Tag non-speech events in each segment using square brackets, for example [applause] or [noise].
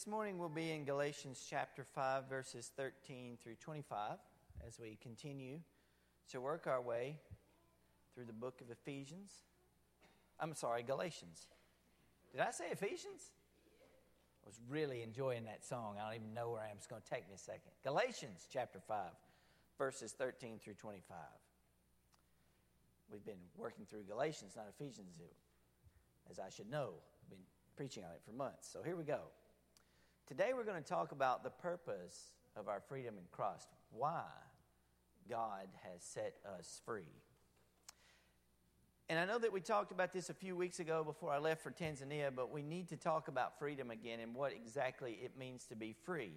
This morning we'll be in Galatians chapter 5, verses 13 through 25, as we continue to work our way through the book of Ephesians. I'm sorry, Galatians. Did I say Ephesians? I was really enjoying that song. I don't even know where I am. It's going to take me a second. Galatians chapter 5, verses 13 through 25. We've been working through Galatians, not Ephesians, as I should know. I've been preaching on it for months. So here we go. Today we're going to talk about the purpose of our freedom in Christ, why God has set us free. And I know that we talked about this a few weeks ago before I left for Tanzania, but we need to talk about freedom again and what exactly it means to be free.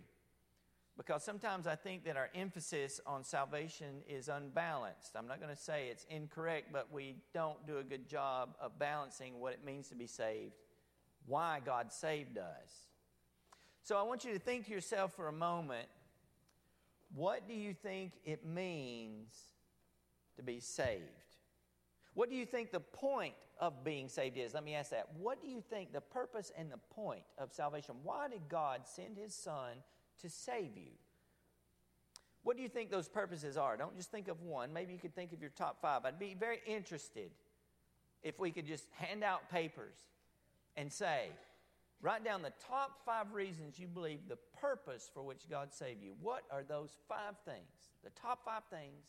Because sometimes I think that our emphasis on salvation is unbalanced. I'm not going to say it's incorrect, but we don't do a good job of balancing what it means to be saved, why God saved us. So I want you to think to yourself for a moment what do you think it means to be saved? What do you think the point of being saved is? Let me ask that. What do you think the purpose and the point of salvation? Why did God send his son to save you? What do you think those purposes are? Don't just think of one. Maybe you could think of your top five. I'd be very interested if we could just hand out papers and say, Write down the top five reasons you believe the purpose for which God saved you. What are those five things? The top five things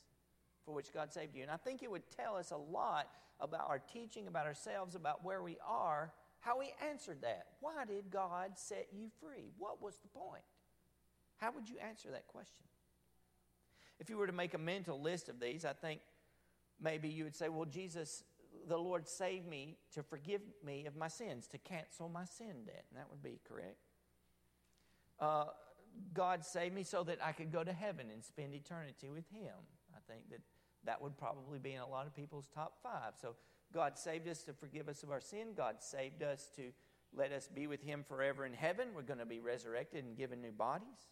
for which God saved you. And I think it would tell us a lot about our teaching, about ourselves, about where we are, how we answered that. Why did God set you free? What was the point? How would you answer that question? If you were to make a mental list of these, I think maybe you would say, well, Jesus the Lord saved me to forgive me of my sins, to cancel my sin debt. And that would be correct. Uh, God saved me so that I could go to heaven and spend eternity with Him. I think that that would probably be in a lot of people's top five. So God saved us to forgive us of our sin. God saved us to let us be with Him forever in heaven. We're going to be resurrected and given new bodies.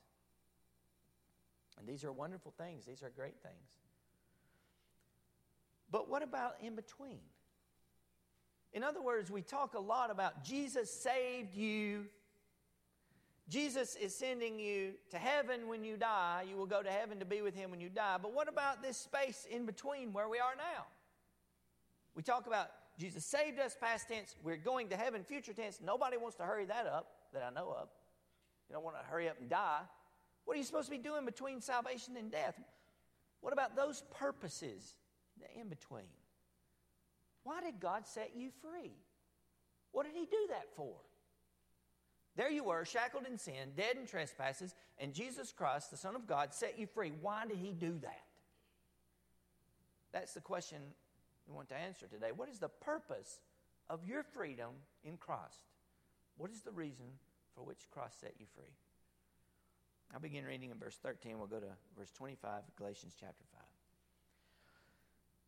And these are wonderful things, these are great things. But what about in between? In other words, we talk a lot about Jesus saved you. Jesus is sending you to heaven when you die. You will go to heaven to be with him when you die. But what about this space in between where we are now? We talk about Jesus saved us, past tense. We're going to heaven, future tense. Nobody wants to hurry that up that I know of. You don't want to hurry up and die. What are you supposed to be doing between salvation and death? What about those purposes in between? Why did God set you free? What did He do that for? There you were, shackled in sin, dead in trespasses, and Jesus Christ, the Son of God, set you free. Why did He do that? That's the question we want to answer today. What is the purpose of your freedom in Christ? What is the reason for which Christ set you free? I'll begin reading in verse 13. We'll go to verse 25, Galatians chapter 5.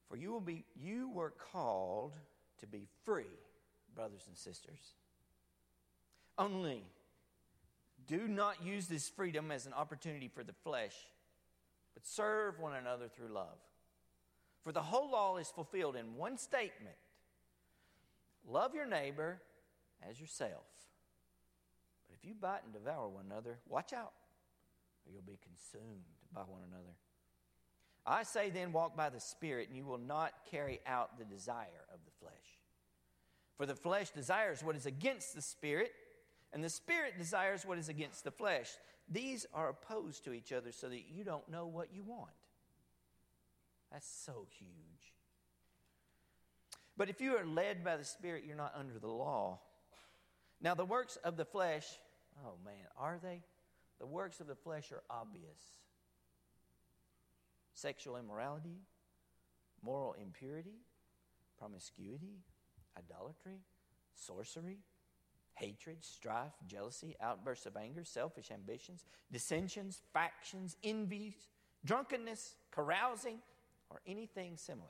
For you will be you were called to be free, brothers and sisters. Only do not use this freedom as an opportunity for the flesh, but serve one another through love. For the whole law is fulfilled in one statement love your neighbor as yourself. But if you bite and devour one another, watch out, or you'll be consumed by one another. I say then, walk by the Spirit, and you will not carry out the desire of the flesh. For the flesh desires what is against the Spirit, and the Spirit desires what is against the flesh. These are opposed to each other so that you don't know what you want. That's so huge. But if you are led by the Spirit, you're not under the law. Now, the works of the flesh, oh man, are they? The works of the flesh are obvious sexual immorality, moral impurity, promiscuity, idolatry, sorcery, hatred, strife, jealousy, outbursts of anger, selfish ambitions, dissensions, factions, envies, drunkenness, carousing, or anything similar.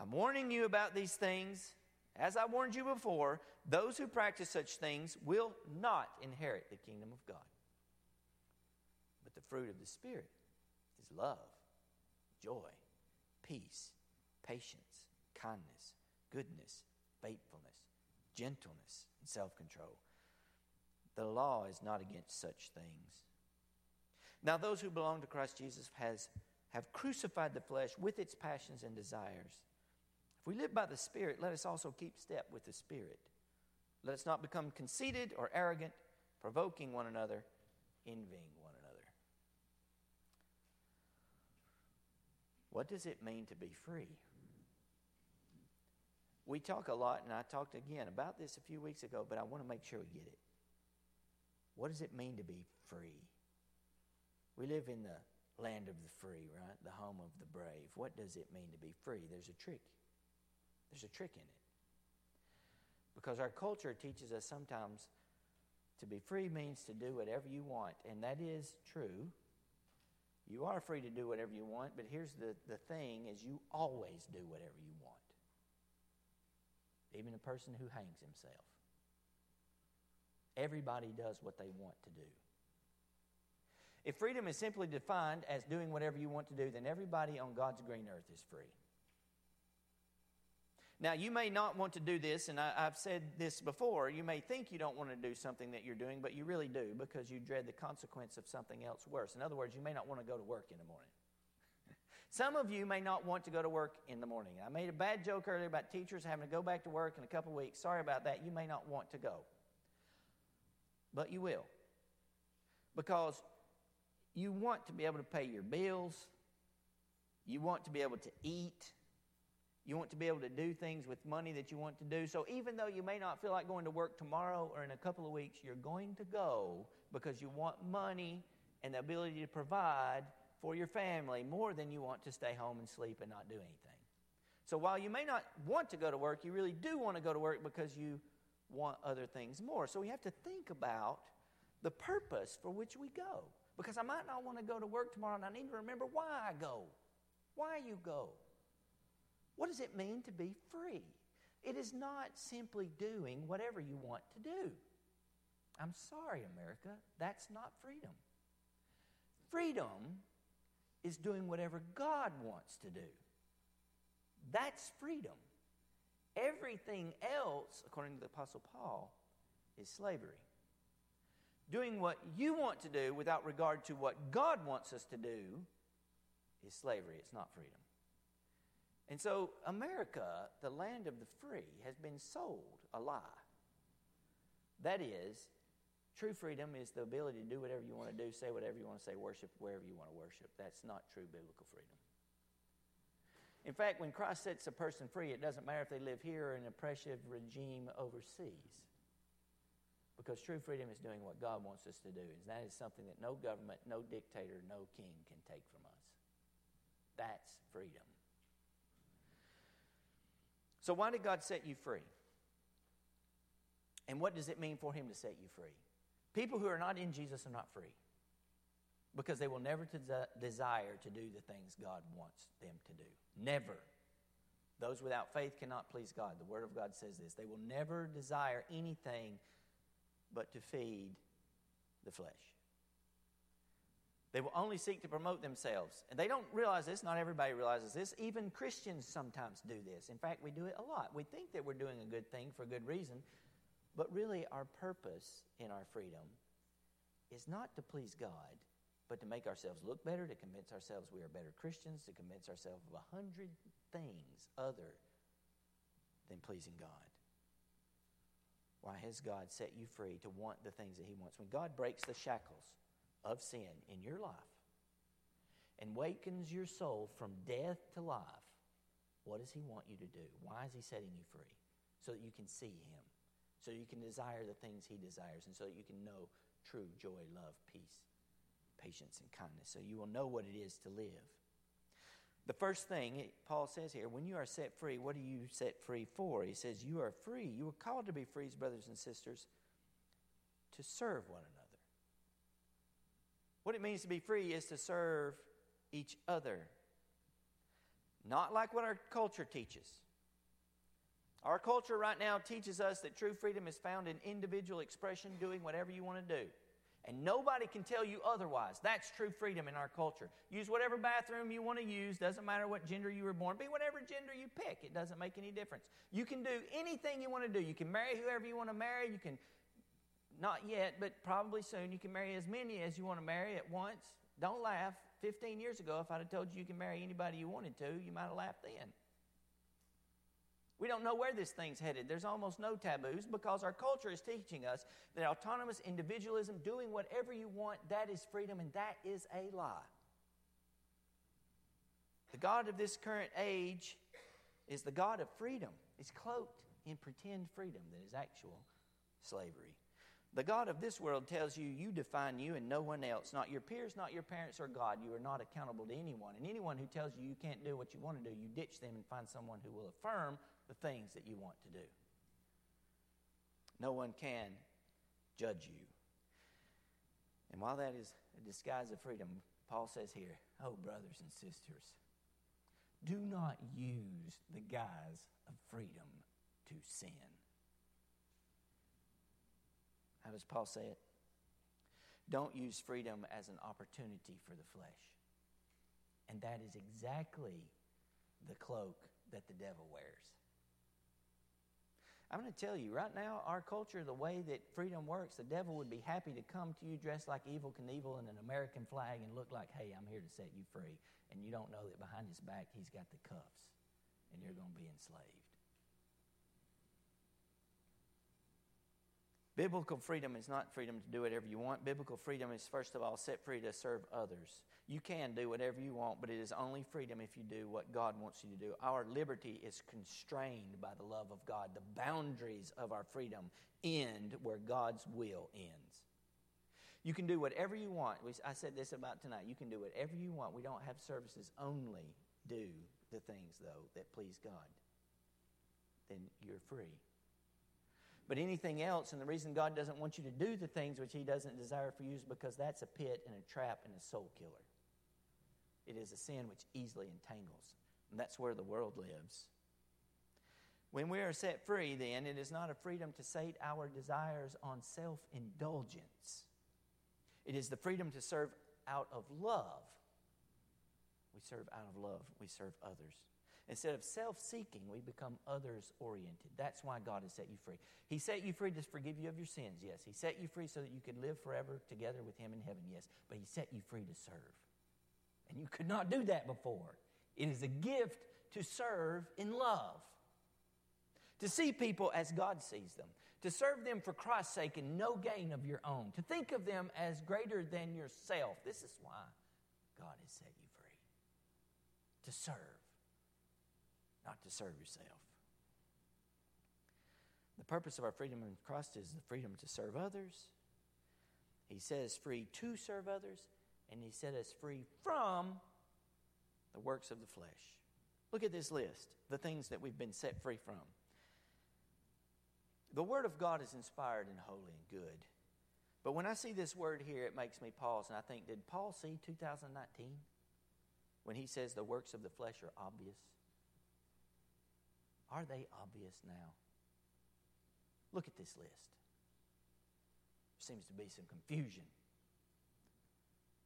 I'm warning you about these things. As I warned you before, those who practice such things will not inherit the kingdom of God. But the fruit of the Spirit love, joy, peace, patience, kindness, goodness, faithfulness, gentleness, and self control. The law is not against such things. Now, those who belong to Christ Jesus has, have crucified the flesh with its passions and desires. If we live by the Spirit, let us also keep step with the Spirit. Let us not become conceited or arrogant, provoking one another, envying one another. What does it mean to be free? We talk a lot, and I talked again about this a few weeks ago, but I want to make sure we get it. What does it mean to be free? We live in the land of the free, right? The home of the brave. What does it mean to be free? There's a trick. There's a trick in it. Because our culture teaches us sometimes to be free means to do whatever you want, and that is true. You are free to do whatever you want, but here's the, the thing is you always do whatever you want. Even a person who hangs himself. Everybody does what they want to do. If freedom is simply defined as doing whatever you want to do, then everybody on God's green earth is free. Now, you may not want to do this, and I, have said this before. You may think you don't want to do something that you're doing, but you really do because you dread the consequence of something else worse. In other words, you may not want to go to work in the morning. [laughs] Some of you may not want to go to work in the morning. I made a bad joke earlier about teachers having to go back to work in a couple weeks. Sorry about that. You may not want to go. But you will. Because you want to be able to pay your bills, you want to be able to eat, you want to be able to do things with money that you want to do. So even though you may not feel like going to work tomorrow or in a couple of weeks, you're going to go because you want money and the ability to provide for your family more than you want to stay home and sleep and not do anything. So while you may not want to go to work, you really do want to go to work because you want other things more. So we have to think about the purpose for which we go. Because I might not want to go to work tomorrow and I need to remember why I go. Why you go. What does it mean to be free? It is not simply doing whatever you want to do. I'm sorry, America, that's not freedom. Freedom is doing whatever God wants to do. That's freedom. Everything else, according to the Apostle Paul, is slavery. Doing what you want to do without regard to what God wants us to do is slavery. It's not freedom. And so, America, the land of the free, has been sold a lie. That is, true freedom is the ability to do whatever you want to do, say whatever you want to say, worship wherever you want to worship. That's not true biblical freedom. In fact, when Christ sets a person free, it doesn't matter if they live here or in an oppressive regime overseas. Because true freedom is doing what God wants us to do. And that is something that no government, no dictator, no king can take from us. That's freedom. So, why did God set you free? And what does it mean for Him to set you free? People who are not in Jesus are not free because they will never desire to do the things God wants them to do. Never. Those without faith cannot please God. The Word of God says this. They will never desire anything but to feed the flesh. They will only seek to promote themselves. And they don't realize this. Not everybody realizes this. Even Christians sometimes do this. In fact, we do it a lot. We think that we're doing a good thing for a good reason. But really, our purpose in our freedom is not to please God, but to make ourselves look better, to convince ourselves we are better Christians, to convince ourselves of a hundred things other than pleasing God. Why has God set you free to want the things that He wants? When God breaks the shackles of sin in your life and wakens your soul from death to life, what does He want you to do? Why is He setting you free? So that you can see Him, so you can desire the things He desires, and so that you can know true joy, love, peace, patience, and kindness. So you will know what it is to live. The first thing Paul says here, when you are set free, what are you set free for? He says, You are free. You are called to be free, brothers and sisters, to serve one another. What it means to be free is to serve each other. Not like what our culture teaches. Our culture right now teaches us that true freedom is found in individual expression, doing whatever you want to do. And nobody can tell you otherwise. That's true freedom in our culture. Use whatever bathroom you want to use. Doesn't matter what gender you were born. Be whatever gender you pick. It doesn't make any difference. You can do anything you want to do. You can marry whoever you want to marry. You can Not yet, but probably soon. You can marry as many as you want to marry at once. Don't laugh. 15 years ago, if I'd have told you you can marry anybody you wanted to, you might have laughed then. We don't know where this thing's headed. There's almost no taboos because our culture is teaching us that autonomous individualism, doing whatever you want, that is freedom, and that is a lie. The God of this current age is the God of freedom. He's cloaked in pretend freedom that is actual slavery. The God of this world tells you you define you and no one else, not your peers, not your parents or God. You are not accountable to anyone. And anyone who tells you you can't do what you want to do, you ditch them and find someone who will affirm the things that you want to do. No one can judge you. And while that is a disguise of freedom, Paul says here, oh, brothers and sisters, do not use the guise of freedom to sin. How does Paul say it? Don't use freedom as an opportunity for the flesh. And that is exactly the cloak that the devil wears. I'm going to tell you right now, our culture, the way that freedom works, the devil would be happy to come to you dressed like Evel Knievel in an American flag and look like, hey, I'm here to set you free. And you don't know that behind his back, he's got the cuffs and you're going to be enslaved. Biblical freedom is not freedom to do whatever you want. Biblical freedom is, first of all, set free to serve others. You can do whatever you want, but it is only freedom if you do what God wants you to do. Our liberty is constrained by the love of God. The boundaries of our freedom end where God's will ends. You can do whatever you want. I said this about tonight. You can do whatever you want. We don't have services only do the things, though, that please God. Then you're free. But anything else, and the reason God doesn't want you to do the things which He doesn't desire for you is because that's a pit and a trap and a soul killer. It is a sin which easily entangles. And that's where the world lives. When we are set free, then, it is not a freedom to sate our desires on self indulgence. It is the freedom to serve out of love. We serve out of love, we serve others. Instead of self seeking, we become others oriented. That's why God has set you free. He set you free to forgive you of your sins, yes. He set you free so that you could live forever together with Him in heaven, yes. But He set you free to serve. And you could not do that before. It is a gift to serve in love, to see people as God sees them, to serve them for Christ's sake and no gain of your own, to think of them as greater than yourself. This is why God has set you free to serve not to serve yourself. The purpose of our freedom in Christ is the freedom to serve others. He says free to serve others, and He set us free from the works of the flesh. Look at this list the things that we've been set free from. The Word of God is inspired and holy and good. But when I see this word here, it makes me pause and I think, did Paul see 2019 when he says the works of the flesh are obvious? Are they obvious now? Look at this list. There seems to be some confusion.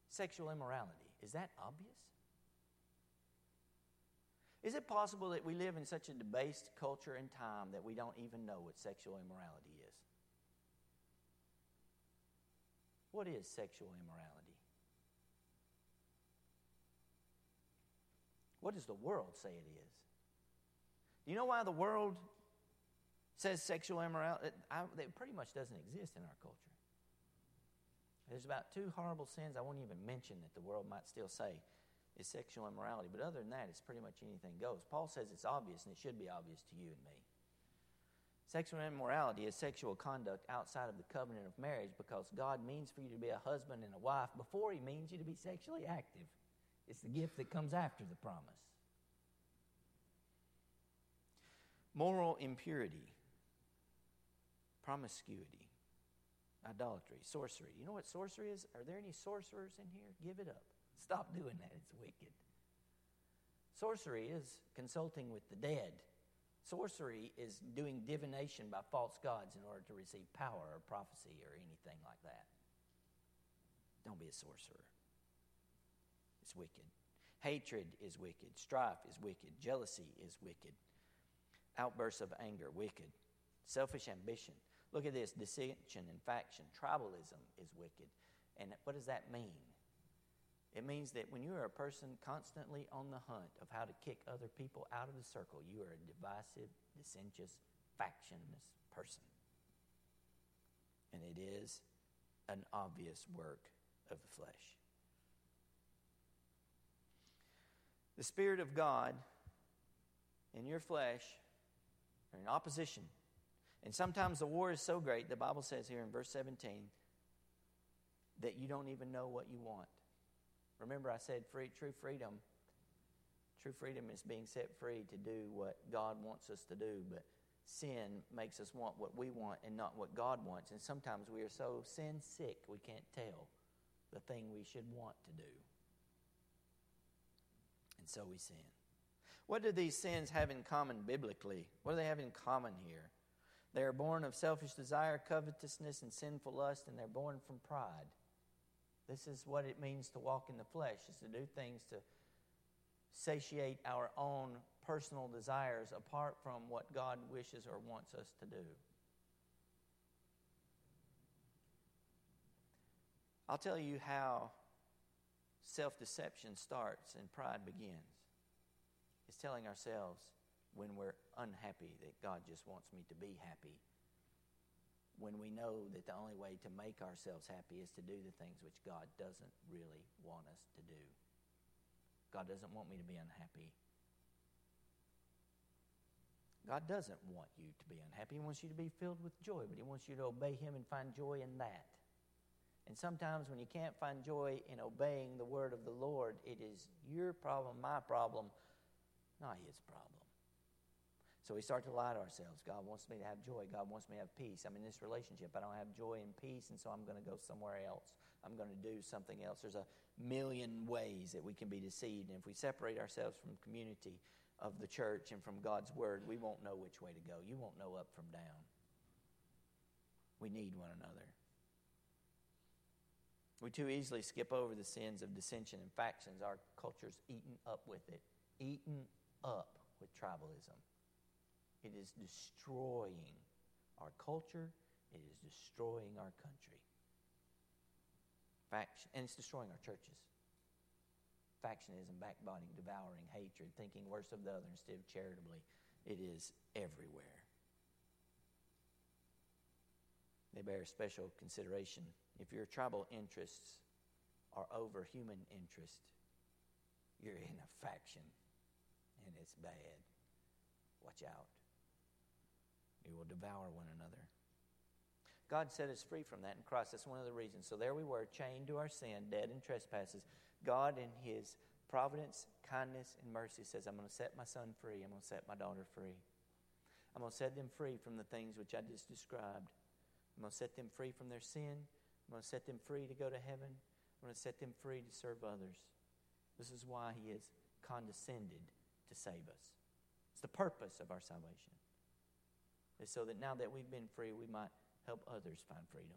Sexual immorality, is that obvious? Is it possible that we live in such a debased culture and time that we don't even know what sexual immorality is? What is sexual immorality? What does the world say it is? Do you know why the world says sexual immorality? It, it pretty much doesn't exist in our culture. There's about two horrible sins I won't even mention that the world might still say is sexual immorality. But other than that, it's pretty much anything goes. Paul says it's obvious, and it should be obvious to you and me. Sexual immorality is sexual conduct outside of the covenant of marriage because God means for you to be a husband and a wife before He means you to be sexually active. It's the gift that comes after the promise. Moral impurity, promiscuity, idolatry, sorcery. You know what sorcery is? Are there any sorcerers in here? Give it up. Stop doing that. It's wicked. Sorcery is consulting with the dead. Sorcery is doing divination by false gods in order to receive power or prophecy or anything like that. Don't be a sorcerer. It's wicked. Hatred is wicked. Strife is wicked. Jealousy is wicked outbursts of anger, wicked, selfish ambition, Look at this dissension and faction. Tribalism is wicked. And what does that mean? It means that when you are a person constantly on the hunt of how to kick other people out of the circle, you are a divisive, dissentious, factionless person. And it is an obvious work of the flesh. The Spirit of God in your flesh are in opposition. And sometimes the war is so great, the Bible says here in verse 17, that you don't even know what you want. Remember, I said free, true freedom. True freedom is being set free to do what God wants us to do, but sin makes us want what we want and not what God wants. And sometimes we are so sin sick we can't tell the thing we should want to do. And so we sin. What do these sins have in common biblically? What do they have in common here? They are born of selfish desire, covetousness, and sinful lust, and they're born from pride. This is what it means to walk in the flesh, is to do things to satiate our own personal desires apart from what God wishes or wants us to do. I'll tell you how self deception starts and pride begins. It's telling ourselves when we're unhappy that God just wants me to be happy. When we know that the only way to make ourselves happy is to do the things which God doesn't really want us to do. God doesn't want me to be unhappy. God doesn't want you to be unhappy. He wants you to be filled with joy, but He wants you to obey Him and find joy in that. And sometimes when you can't find joy in obeying the word of the Lord, it is your problem, my problem, not His problem. So we start to lie to ourselves. God wants me to have joy. God wants me to have peace. I'm in this relationship. I don't have joy and peace, and so I'm going to go somewhere else. I'm going to do something else. There's a million ways that we can be deceived. And if we separate ourselves from community of the church and from God's word, we won't know which way to go. You won't know up from down. We need one another. We too easily skip over the sins of dissension and factions. Our culture's eaten up with it, eaten up with tribalism. It is destroying our culture. It is destroying our country. Faction, and it's destroying our churches. Factionism, backbiting, devouring, hatred, thinking worse of the other instead of charitably. It is everywhere. They bear special consideration. If your tribal interests are over human interest, you're in a faction, and it's bad. Watch out. We will devour one another. God set us free from that in Christ. That's one of the reasons. So there we were, chained to our sin, dead in trespasses. God, in His providence, kindness, and mercy, says, I'm going to set my son free. I'm going to set my daughter free. I'm going to set them free from the things which I just described. I'm going to set them free from their sin. I'm going to set them free to go to heaven. I'm going to set them free to serve others. This is why He has condescended to save us. It's the purpose of our salvation is so that now that we've been free, we might help others find freedom.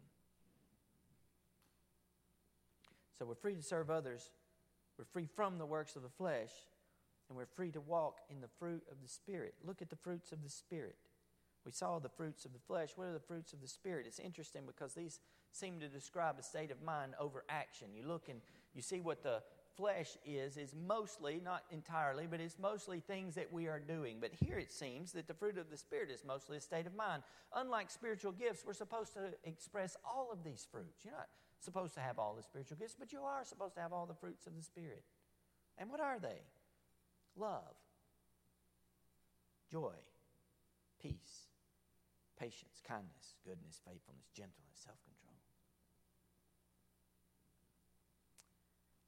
So we're free to serve others, we're free from the works of the flesh, and we're free to walk in the fruit of the Spirit. Look at the fruits of the Spirit. We saw the fruits of the flesh. What are the fruits of the Spirit? It's interesting because these seem to describe a state of mind over action. You look and you see what the flesh is, is mostly, not entirely, but it's mostly things that we are doing. But here it seems that the fruit of the Spirit is mostly a state of mind. Unlike spiritual gifts, we're supposed to express all of these fruits. You're not supposed to have all the spiritual gifts, but you are supposed to have all the fruits of the Spirit. And what are they? Love, joy, peace, patience, kindness, goodness, faithfulness, gentleness, self control.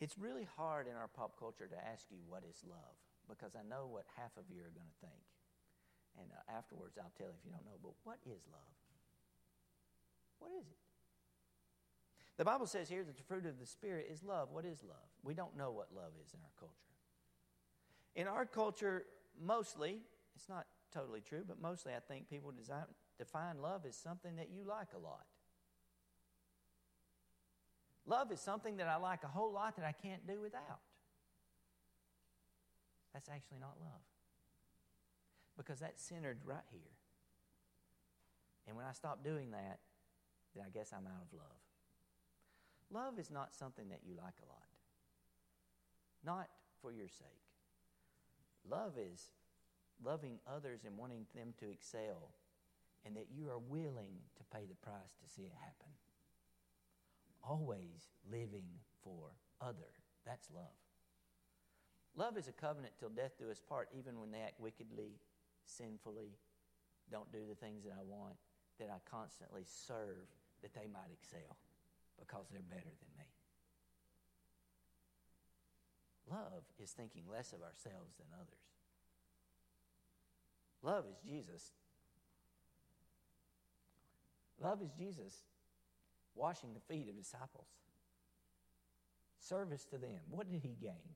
It's really hard in our pop culture to ask you what is love because I know what half of you are going to think. And uh, afterwards, I'll tell you if you don't know, but what is love? What is it? The Bible says here that the fruit of the Spirit is love. What is love? We don't know what love is in our culture. In our culture, mostly, it's not totally true, but mostly I think people design, define love as something that you like a lot. Love is something that I like a whole lot that I can't do without. That's actually not love. Because that's centered right here. And when I stop doing that, then I guess I'm out of love. Love is not something that you like a lot, not for your sake. Love is loving others and wanting them to excel, and that you are willing to pay the price to see it happen. Always living for other. That's love. Love is a covenant till death do us part, even when they act wickedly, sinfully, don't do the things that I want, that I constantly serve that they might excel because they're better than me. Love is thinking less of ourselves than others. Love is Jesus. Love is Jesus washing the feet of disciples. Service to them. What did he gain?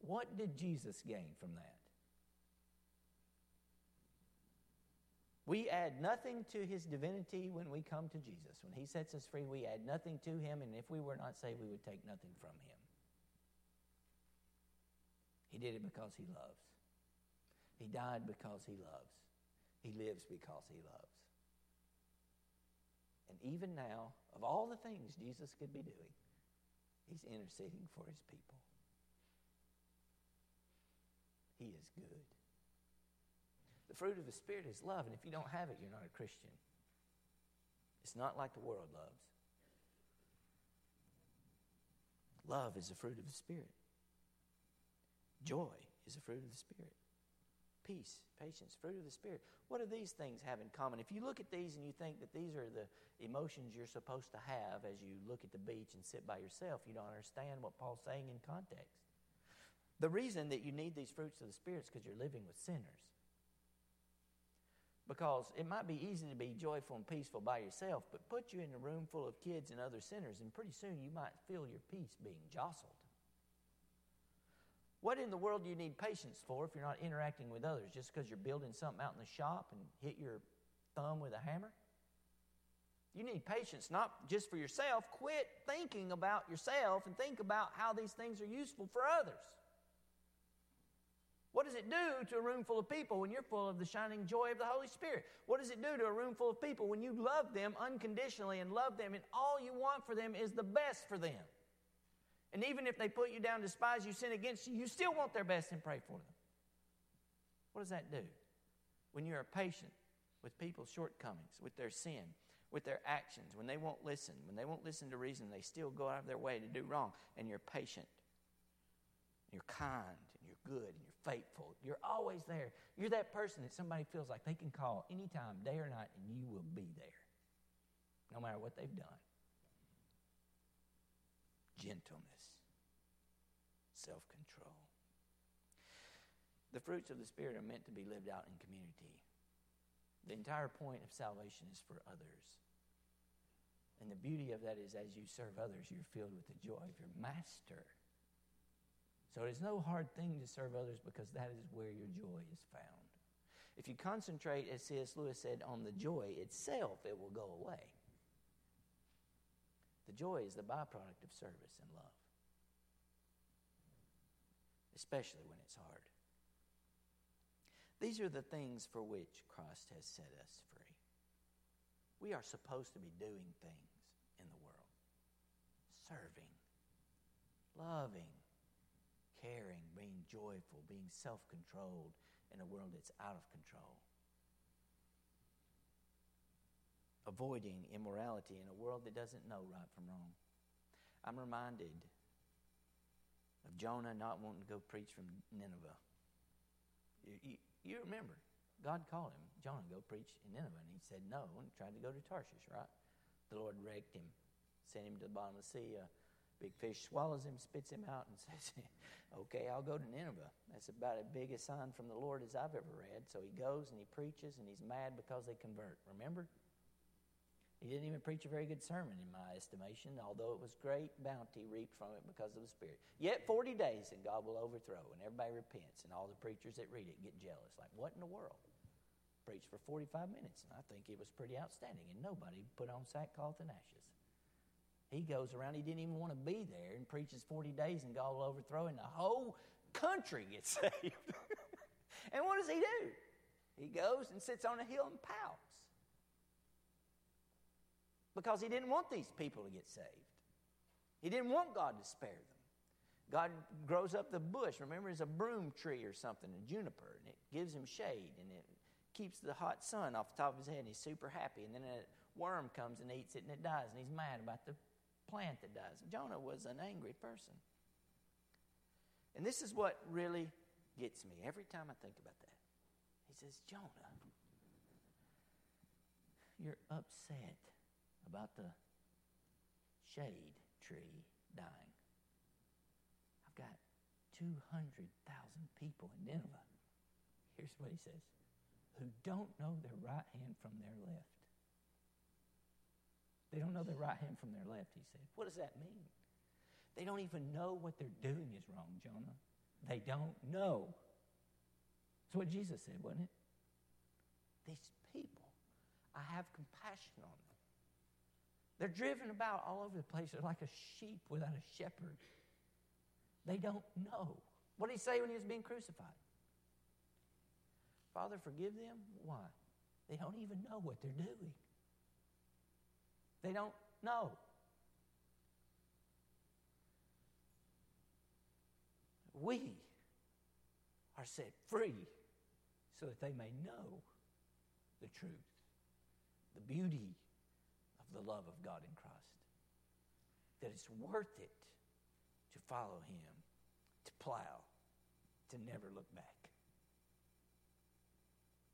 What did Jesus gain from that? We add nothing to his divinity when we come to Jesus. When he sets us free, we add nothing to him, and if we were not saved, we would take nothing from him. He did it because he loves. He died because he loves. He lives because he loves. Even now, of all the things Jesus could be doing, he's interceding for his people. He is good. The fruit of the Spirit is love, and if you don't have it, you're not a Christian. It's not like the world loves. Love is the fruit of the Spirit. Joy is the fruit of the Spirit. Peace, patience, fruit of the Spirit. What do these things have in common? If you look at these and you think that these are the emotions you're supposed to have as you look at the beach and sit by yourself, you don't understand what Paul's saying in context. The reason that you need these fruits of the Spirit is because you're living with sinners. Because it might be easy to be joyful and peaceful by yourself, but put you in a room full of kids and other sinners, and pretty soon you might feel your peace being jostled. What in the world do you need patience for if you're not interacting with others? Just because you're building something out in the shop and hit your thumb with a hammer? You need patience not just for yourself. Quit thinking about yourself and think about how these things are useful for others. What does it do to a room full of people when you're full of the shining joy of the Holy Spirit? What does it do to a room full of people when you love them unconditionally and love them and all you want for them is the best for them? And even if they put you down, despise you, sin against you, you still want their best and pray for them. What does that do? When you are patient with people's shortcomings, with their sin, with their actions, when they won't listen, when they won't listen to reason, they still go out of their way to do wrong, and you're patient, you're kind, and you're good, and you're faithful. You're always there. You're that person that somebody feels like they can call anytime, day or night, and you will be there, no matter what they've done. Gentleness, self control. The fruits of the Spirit are meant to be lived out in community. The entire point of salvation is for others. And the beauty of that is as you serve others, you're filled with the joy of your master. So it's no hard thing to serve others because that is where your joy is found. If you concentrate, as C.S. Lewis said, on the joy itself, it will go away. The joy is the byproduct of service and love, especially when it's hard. These are the things for which Christ has set us free. We are supposed to be doing things in the world serving, loving, caring, being joyful, being self controlled in a world that's out of control. Avoiding immorality in a world that doesn't know right from wrong. I'm reminded of Jonah not wanting to go preach from Nineveh. You, you, you remember, God called him, Jonah, go preach in Nineveh. And he said no and tried to go to Tarshish, right? The Lord wrecked him, sent him to the bottom of the sea. A Big fish swallows him, spits him out, and [laughs] says, Okay, I'll go to Nineveh. That's about as big a sign from the Lord as I've ever read. So he goes and he preaches, and he's mad because they convert. Remember? He didn't even preach a very good sermon, in my estimation, although it was great bounty reaped from it because of the Spirit. Yet 40 days, and God will overthrow, and everybody repents, and all the preachers that read it get jealous. Like, what in the world? Preached for 45 minutes, and I think it was pretty outstanding, and nobody put on sackcloth and ashes. He goes around, he didn't even want to be there and preaches 40 days and God will overthrow and the whole country gets [laughs] saved. [laughs] and what does he do? He goes and sits on a hill and pouts because he didn't want these people to get saved. He didn't want God to spare them. God grows up the bush. Remember, it's a broom tree or something, a juniper, and it gives him shade and it keeps the hot sun off the top of his head, and he's super happy. And then a worm comes and eats it, and it dies, and he's mad about the plant that dies. Jonah was an angry person. And this is what really gets me every time I think about that. He says, Jonah, you're upset about the shade tree dying. I've got 200,000 people in Nineveh. Here's what he says who don't know their right hand from their left. They don't know their right hand from their left, he said. What does that mean? They don't even know what they're doing is wrong, Jonah. They don't know. That's what Jesus said, wasn't it? These people, I have compassion on them. They're driven about all over the place. They're like a sheep without a shepherd. They don't know. What did he say when he was being crucified? Father, forgive them. Why? They don't even know what they're doing. They don't know. We are set free so that they may know the truth, the beauty the love of God in Christ. That it's worth it to follow Him, to plow, to never look back.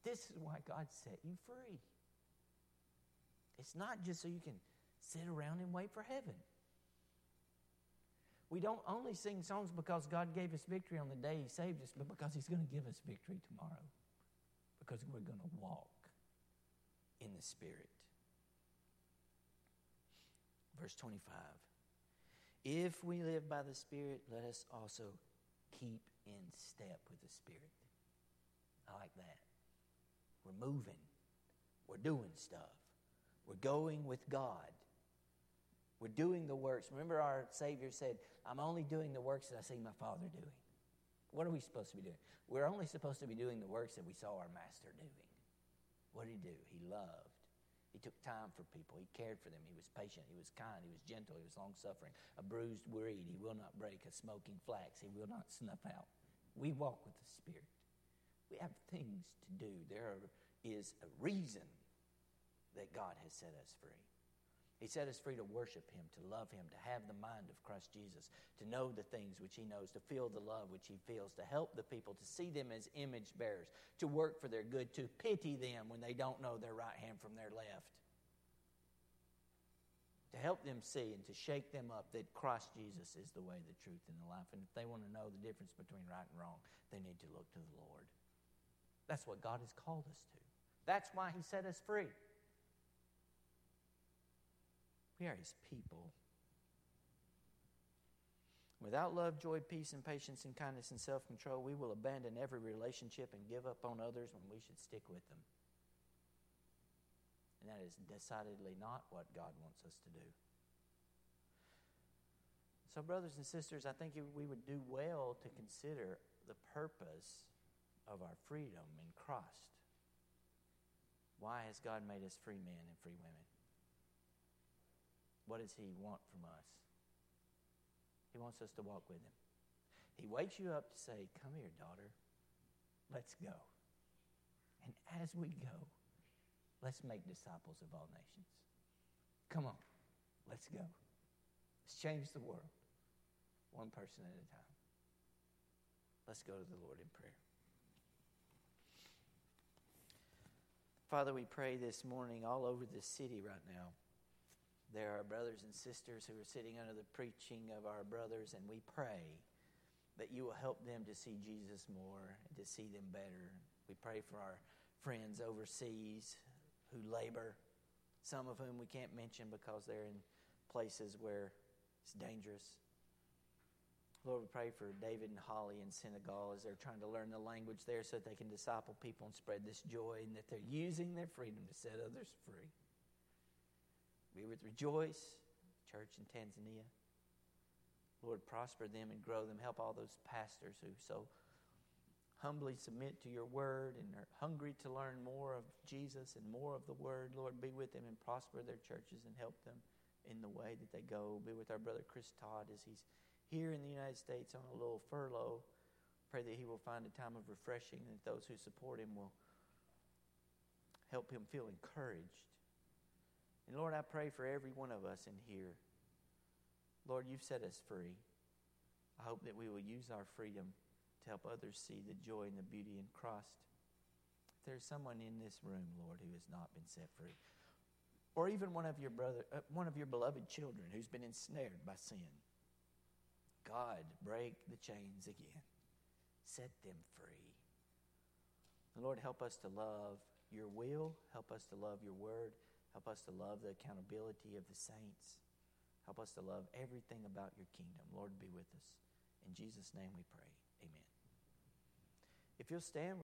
This is why God set you free. It's not just so you can sit around and wait for heaven. We don't only sing songs because God gave us victory on the day He saved us, but because He's going to give us victory tomorrow. Because we're going to walk in the Spirit. Verse 25 If we live by the Spirit, let us also keep in step with the Spirit. I like that. We're moving, we're doing stuff, we're going with God. We're doing the works. Remember, our Savior said, I'm only doing the works that I see my Father doing. What are we supposed to be doing? We're only supposed to be doing the works that we saw our Master doing. What did he do? He loved. He took time for people. He cared for them. He was patient. He was kind. He was gentle. He was long suffering. A bruised reed he will not break. A smoking flax he will not snuff out. We walk with the Spirit. We have things to do. There is a reason that God has set us free. He set us free to worship Him, to love Him, to have the mind of Christ Jesus, to know the things which He knows, to feel the love which He feels, to help the people, to see them as image bearers, to work for their good, to pity them when they don't know their right hand from their left, to help them see and to shake them up that Christ Jesus is the way, the truth, and the life. And if they want to know the difference between right and wrong, they need to look to the Lord. That's what God has called us to. That's why He set us free. We are his people. Without love, joy, peace, and patience, and kindness and self control, we will abandon every relationship and give up on others when we should stick with them. And that is decidedly not what God wants us to do. So, brothers and sisters, I think we would do well to consider the purpose of our freedom in Christ. Why has God made us free men and free women? What does He want from us? He wants us to walk with Him. He wakes you up to say, Come here, daughter. Let's go. And as we go, let's make disciples of all nations. Come on, let's go. Let's change the world, one person at a time. Let's go to the Lord in prayer. Father, we pray this morning all over the city right now. There are brothers and sisters who are sitting under the preaching of our brothers, and we pray that you will help them to see Jesus more and to see them better. We pray for our friends overseas who labor, some of whom we can't mention because they're in places where it's dangerous. Lord, we pray for David and Holly in Senegal as they're trying to learn the language there so that they can disciple people and spread this joy and that they're using their freedom to set others free. We would rejoice, church in Tanzania. Lord, prosper them and grow them. Help all those pastors who so humbly submit to your word and are hungry to learn more of Jesus and more of the word. Lord, be with them and prosper their churches and help them in the way that they go. Be with our brother Chris Todd as he's here in the United States on a little furlough. Pray that he will find a time of refreshing and that those who support him will help him feel encouraged. And Lord, I pray for every one of us in here. Lord, you've set us free. I hope that we will use our freedom to help others see the joy and the beauty in Christ. If there's someone in this room, Lord, who has not been set free, or even one of your brother, uh, one of your beloved children who's been ensnared by sin, God, break the chains again. Set them free. And Lord, help us to love your will. Help us to love your word. Help us to love the accountability of the saints. Help us to love everything about your kingdom. Lord, be with us. In Jesus' name we pray. Amen. If you'll stand,